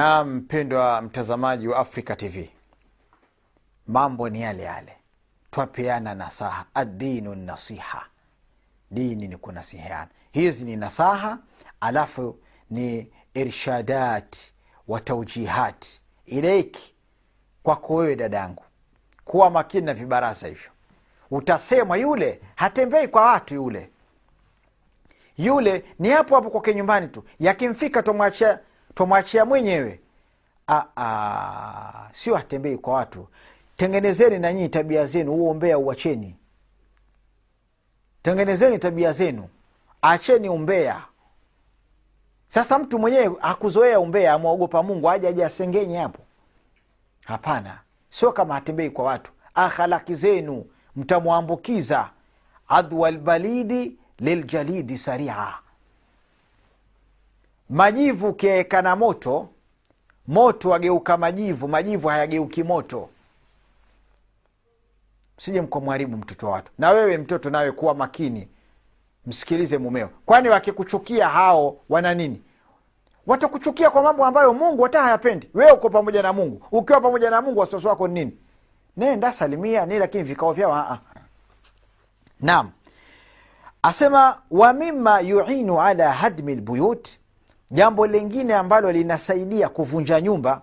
na mpendwa mtazamaji wa africa tv mambo ni yale yale. Twapeana nasaha. Adinu nasiha. Dini ni kunasihiana. Hizi ni nasaha alafu ni irshadat wa taujihat. Ilaiki kwako wewe dadangu. Kuwa makini na vibarasa hivyo. Utasemwa yule hatembei kwa watu yule. Yule ni hapo hapo kwake nyumbani tu. Yakimfika twamwachia twamwachia mwenyewe. Ah, ah, sio hatembei kwa watu. Tengenezeni na nyinyi tabia zenu huo umbea uacheni tengenezeni tabia zenu. Acheni umbea. Sasa mtu mwenyewe akuzoea umbea amwogopa mungu aja aja asengenye hapo. Hapana. Sio kama hatembei kwa watu. Akhalaki zenu mtamwambukiza. Adwa lbalidi liljalidi saria majivu ukiaeka na moto moto ageuka majivu majivu hayageuki moto. Msije mkamwharibu mtoto wa watu. Na wewe mtoto nawe kuwa makini. Msikilize mumeo. Kwani wakikuchukia hao wana nini? Watakuchukia kwa mambo ambayo mungu hata hayapendi wewe uko pamoja na mungu. Ukiwa pamoja na mungu wasiwasi wako ni nini? Nenda salimia ni lakini vikao vyao naam. Asema wa yuinu ala hadmi lbuyut jambo lingine ambalo linasaidia kuvunja nyumba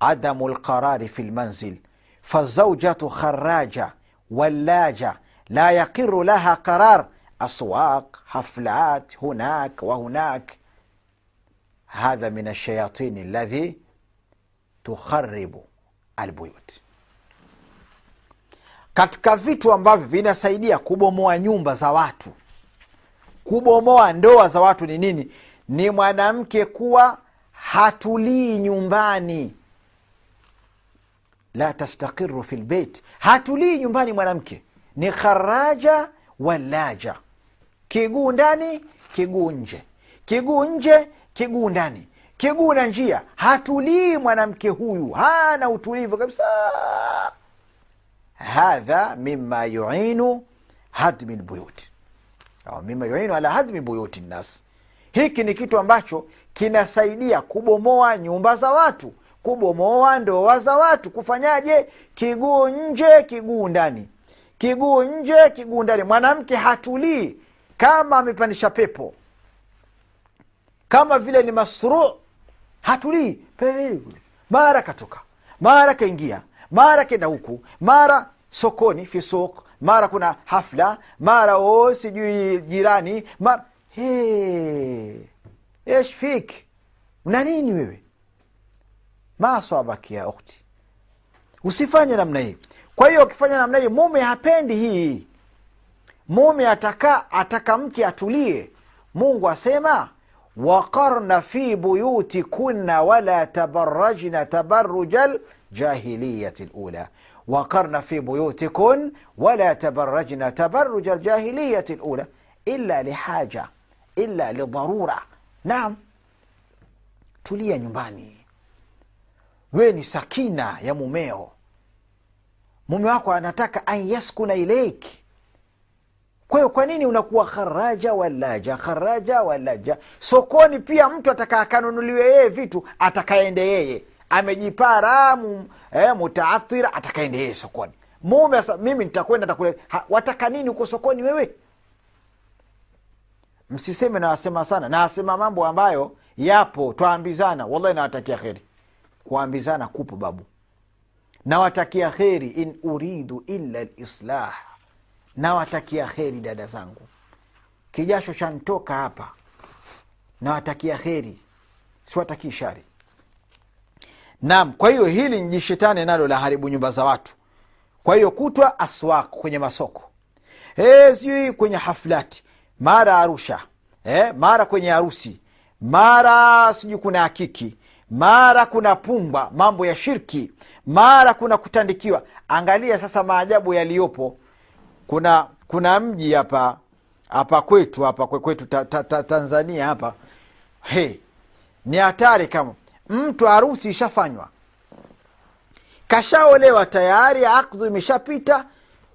adamu lqarari fi lmanzil fazaujatu kharaja wallaja la yaqiru laha qarar. Aswaq haflat hunak wa hunak. Hadha min alshayatini alladhi tukharibu albuyut. Katika vitu ambavyo vinasaidia kubomoa nyumba za watu. Kubomoa ndoa za watu ni nini ni mwanamke kuwa hatulii nyumbani. La tastaqiru fi lbeit hatulii nyumbani mwanamke. Ni kharaja walaja kiguu ndani kiguu nje. Kiguu nje kiguu ndani. Kiguu na njia hatulii mwanamke huyu. Hana utulivu kabisa. Hadha mima yuinu hadmi lbuyuti au mima yuinu ala hadmi buyuti nnas hiki ni kitu ambacho kinasaidia kubomoa nyumba za watu kubomoa ndoa za watu. Kufanyaje? Kiguu nje kiguu ndani. Kiguu nje kiguu ndani. Mwanamke hatulii kama amepandisha pepo. Kama vile ni masru hatulii. Mara katoka mara kaingia mara kenda huku mara sokoni fisu mara kuna hafla mara o sijui jirani mara hey, esh fik una nini wewe ma asabaki ya ukhti usifanye namna hii kwa hiyo ukifanya namna hii mume hapendi hii mume ataka ataka mke atulie mungu asema waqarna fi buyutikunna wala tabarajna tabaruja ljahiliyati lula وقرن في بيوتكن ولا تبرجن تبرج الجاهلية الأولى إلا لحاجة ila lidharura. nam tulia nyumbani, wewe ni sakina ya mumeo. Mume wako anataka an yaskuna ilaiki kwa hiyo kwa nini unakuwa kharaja walaja kharaja walaja? Sokoni pia mtu ataka akanunuliwe yeye vitu, atakaende yeye amejipaa eh, mutaathira, atakaende yeye sokoni. Mume sa mimi nitakwenda, watakula. Wataka nini huko sokoni wewe? Msiseme nawasema sana. Nawasema mambo ambayo yapo twaambizana. Wallahi nawatakia kheri. Kuambizana kupo babu. Nawatakia kheri in uridu illa lislah nawatakia kheri dada zangu. Kijasho chantoka hapa. Nawatakia kheri. Siwatakii shari. Naam kwa hiyo hili ni jishetani nalo la haribu nyumba za watu. Kwa hiyo kutwa aswak kwenye masoko. E, sijui kwenye haflati mara arusha eh, mara kwenye harusi mara sijui kuna hakiki mara kuna pumbwa mambo ya shirki mara kuna kutandikiwa. Angalia sasa maajabu yaliyopo. Kuna kuna mji hapa hapa kwetu hapa kwetu ta, ta, ta, tanzania hapa. He ni hatari kama mtu harusi ishafanywa. Kashaolewa tayari akdhu imeshapita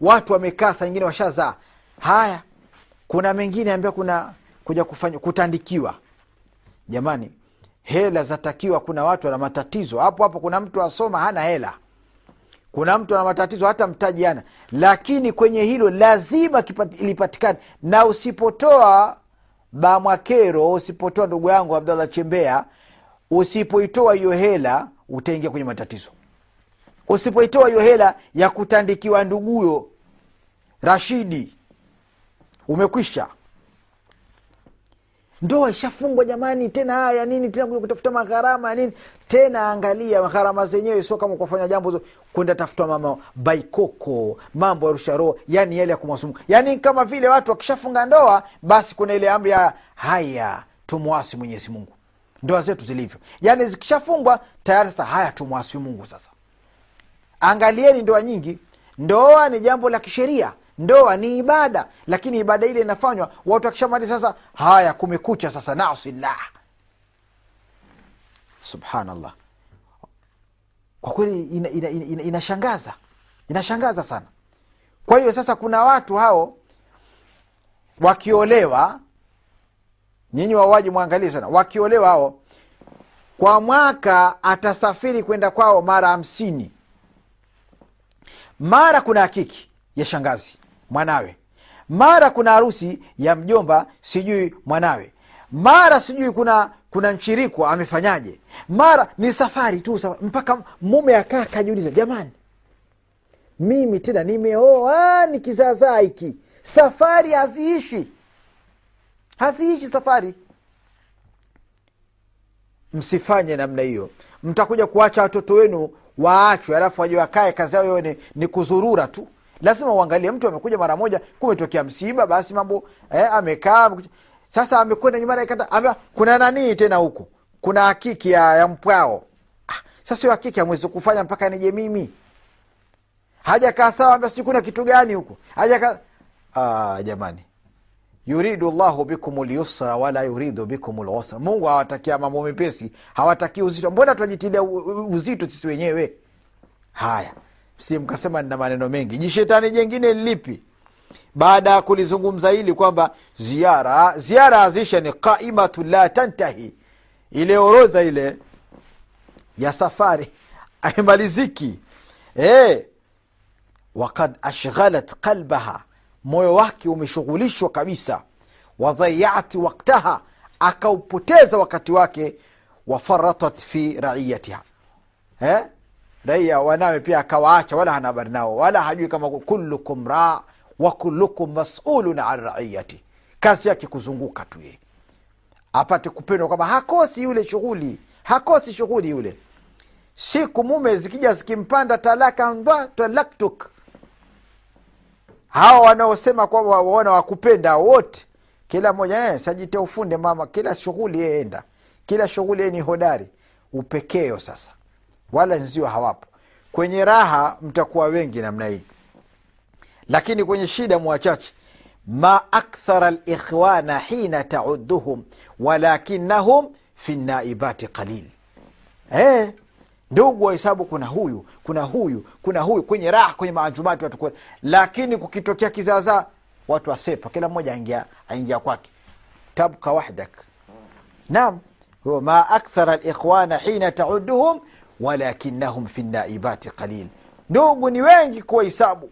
watu wamekaa saa ingine washazaa. Haya kuna mengine ambayo kuna kuja kufanya kutandikiwa. Jamani hela zatakiwa kuna watu wana matatizo. Hapo hapo kuna mtu asoma hana hela. Kuna mtu ana matatizo hata mtaji ana lakini kwenye hilo lazima lipatikane. Na usipotoa bamwakero usipotoa ndugu yangu abdallah chembea usipoitoa hiyo hela utaingia kwenye matatizo. Usipoitoa hiyo hela ya kutandikiwa nduguyo rashidi umekwisha. Ndoa ishafungwa jamani tena haya nini tena kuja kutafuta magharama ya nini? Tena angalia gharama zenyewe sio kama kufanya jambo kwenda tafuta mama baikoko mambo ya rusharoho yani yale ya kumwasumu. Yani kama vile watu wakishafunga ndoa basi kuna ile amri ya haya tumwasi mwenyezi mungu. Ndoa zetu zilivyo. Yani zikishafungwa tayari sasa haya tumwasi mungu sasa. Angalieni ndoa nyingi. Ndoa ni jambo la kisheria ndoa ni ibada lakini ibada ile inafanywa watu akishamali sasa haya kumekucha sasa nasillah subhanallah. Kwa kweli inashangaza ina, ina, ina, ina inashangaza. Sana. Kwa hiyo sasa kuna watu hao wakiolewa nyinyi wawaji mwangalie sana wakiolewa hao kwa mwaka atasafiri kwenda kwao mara hamsini. Mara kuna hakiki ya shangazi mwanawe. Mara kuna harusi ya mjomba sijui mwanawe. Mara sijui kuna kuna nchiriko amefanyaje. Mara ni safari tu safari. mpaka mume akaa akajiuliza jamani mimi tena nimeoa ni kizaazaa hiki. Safari haziishi. Haziishi safari. Msifanye namna hiyo. Mtakuja kuacha watoto wenu waachwe alafu waje wakae kazi yao ni, ni kuzurura tu lazima uangalie mtu amekuja mara moja kumetokea msiba basi mambo eh, amekaa sasa amekwenda nyumbani akata ame, kuna nanii tena huku? Kuna hakiki ya, ya mpwao. Ah, sasa hiyo hakiki amwezi kufanya mpaka nije mimi. Hajakaa sawa ambia sijui kuna kitu gani huku? Hajakaa ah, jamani. Yuridu llahu bikum lyusra wala yuridu bikum lusra mungu hawatakia mambo mepesi hawatakii uzito. Mbona tunajitilia uzito sisi wenyewe? Haya si mkasema nina maneno mengi. Jishetani jengine lipi? Baada ya kulizungumza hili kwamba ziara ziara azisha ni qaimatu la tantahi. Ile orodha ile ya safari aimaliziki e, wakad ashghalat qalbaha. Moyo wake umeshughulishwa kabisa. Wadhayati waktaha akaupoteza wakati wake. Wafaratat fi raiyatiha. Eh? Raia wanawe pia akawaacha wala hana habari nao wala hajui kama kullukum raa wa kullukum masulun an raiyati. Kazi yake kuzunguka tu ye apate kupendwa kwamba hakosi yule shughuli hakosi shughuli yule. Siku mume zikija zikimpanda talaka ndwa talaktuk. Hawa wanaosema kwamba waona wakupenda wote kila mmoja eh, sajite ufunde mama kila shughuli yeenda enda. Kila shughuli yeye ni hodari. Upekeo sasa wala nzio hawapo. Kwenye raha mtakuwa wengi namna hii. Lakini kwenye shida mwachache. Ma akthara likhwana hina tauduhum walakinahum fi naibati qalil. Eh, ndugu wahesabu kuna huyu kuna huyu kuna huyu. Kwenye raha kwenye maajumati watu kwenye. lakini kukitokea kizaazaa watu wasepa. Kila mmoja aingia kwake. Tabka wahdak. Naam. Ma akthara likhwana hina tauduhum walakinahum fi naibati qalil. Ndugu ni wengi kuwahesabu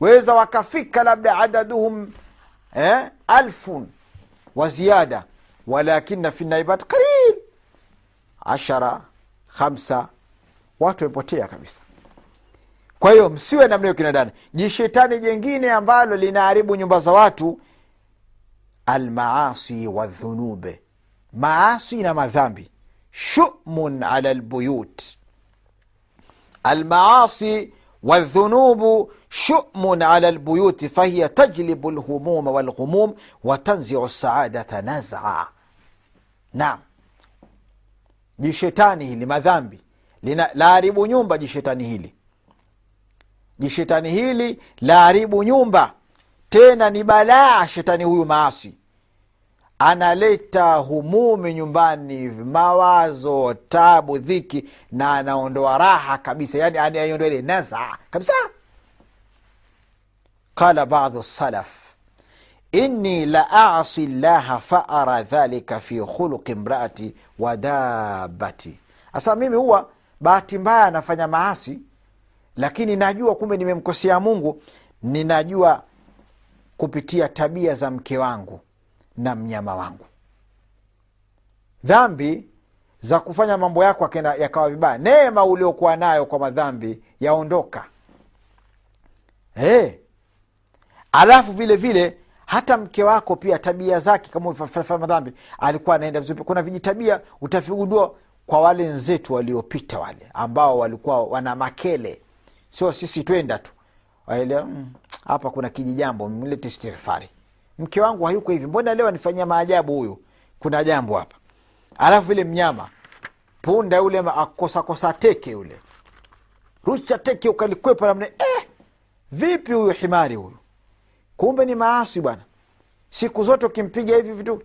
weza wakafika labda adaduhum eh, alfun wa ziada walakina fi naibat qalil. Ashara hamsa watu wamepotea kabisa. Kwa hiyo msiwe namna hiyo kina jishetani jengine ambalo linaharibu nyumba za watu. Almaasi wadhunube maasi na madhambi shumun ala lbuyut almaasi والذنوب شؤم على البيوت فهي تجلب الهموم والغموم وتنزع السعادة نزعا نعم jishetani hili madhambi laharibu nyumba jishetani hili jishetani hili laharibu nyumba tena ni balaa shetani huyu maasi analeta humumi nyumbani mawazo tabu dhiki na anaondoa raha kabisa. Yani anaiondoa ile naza kabisa. Qala badu salaf inni la asi llaha faara dhalika fi khuluqi mraati wa dabati sasa mimi huwa bahati mbaya anafanya maasi lakini najua kumbe nimemkosea mungu ninajua kupitia tabia za mke wangu na mnyama wangu. Dhambi za kufanya mambo yako yakawa vibaya. Neema uliokuwa nayo kwa madhambi yaondoka. Hey. alafu vile vile hata mke wako pia tabia zake kama madhambi alikuwa anaenda vizuri. Kuna vijitabia utavigundua kwa wale nzetu waliopita wale ambao walikuwa wana makele. Sio sisi twenda tu. Waelewa? "Mm, hapa kuna kijijambo mlete istighfari mke wangu hayuko hivi. Mbona leo anifanyia maajabu huyu? Kuna jambo hapa. Alafu vile mnyama punda yule akosakosa teke yule. Rusha teke ukalikwepa namna eh, vipi huyu himari huyu? Kumbe ni maasi bwana. Siku zote ukimpiga hivi vitu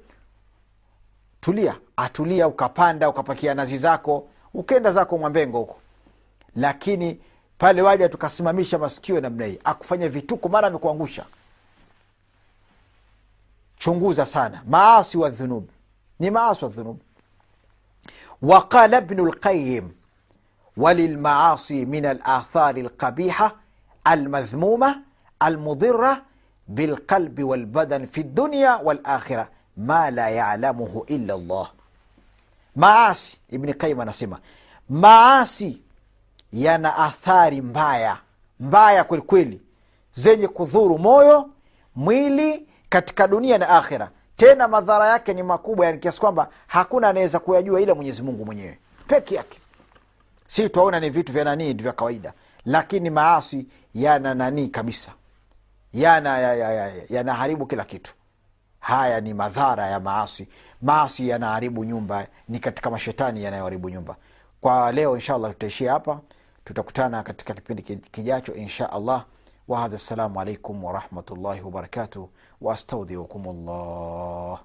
tulia. Atulia ukapanda ukapakia nazi zako. Ukenda zako mwambengo huko. Lakini pale waja tukasimamisha masikio namna hii. Akufanya vituko mara amekuangusha chunguza sana maasi wa dhunub ni maasi wa dhunub وقال ابن القيم وللمعاصي من الآثار القبيحة المذمومة المضرة بالقلب والبدن في الدنيا والآخرة ما لا يعلمه إلا الله maasi ibni qaim anasema maasi yana athari mbaya mbaya kwelikweli zenye kudhuru moyo mwili katika dunia na akhira tena madhara yake ni makubwa yani kiasi kwamba hakuna anaweza kuyajua ila mwenyezi mungu mwenyewe. Peke yake. Si twaona ni vitu vya nanii vya kawaida. Lakini maasi yana nanii kabisa? Yana yanaharibu ya, ya, ya, yanaharibu kila kitu. Haya ni madhara ya maasi. Maasi yanaharibu nyumba ni katika mashetani yanayoharibu nyumba. Kwa leo inshallah tutaishia hapa. Tutakutana katika kipindi kijacho insha allah وهذا السلام عليكم ورحمة الله وبركاته وأستودعكم الله.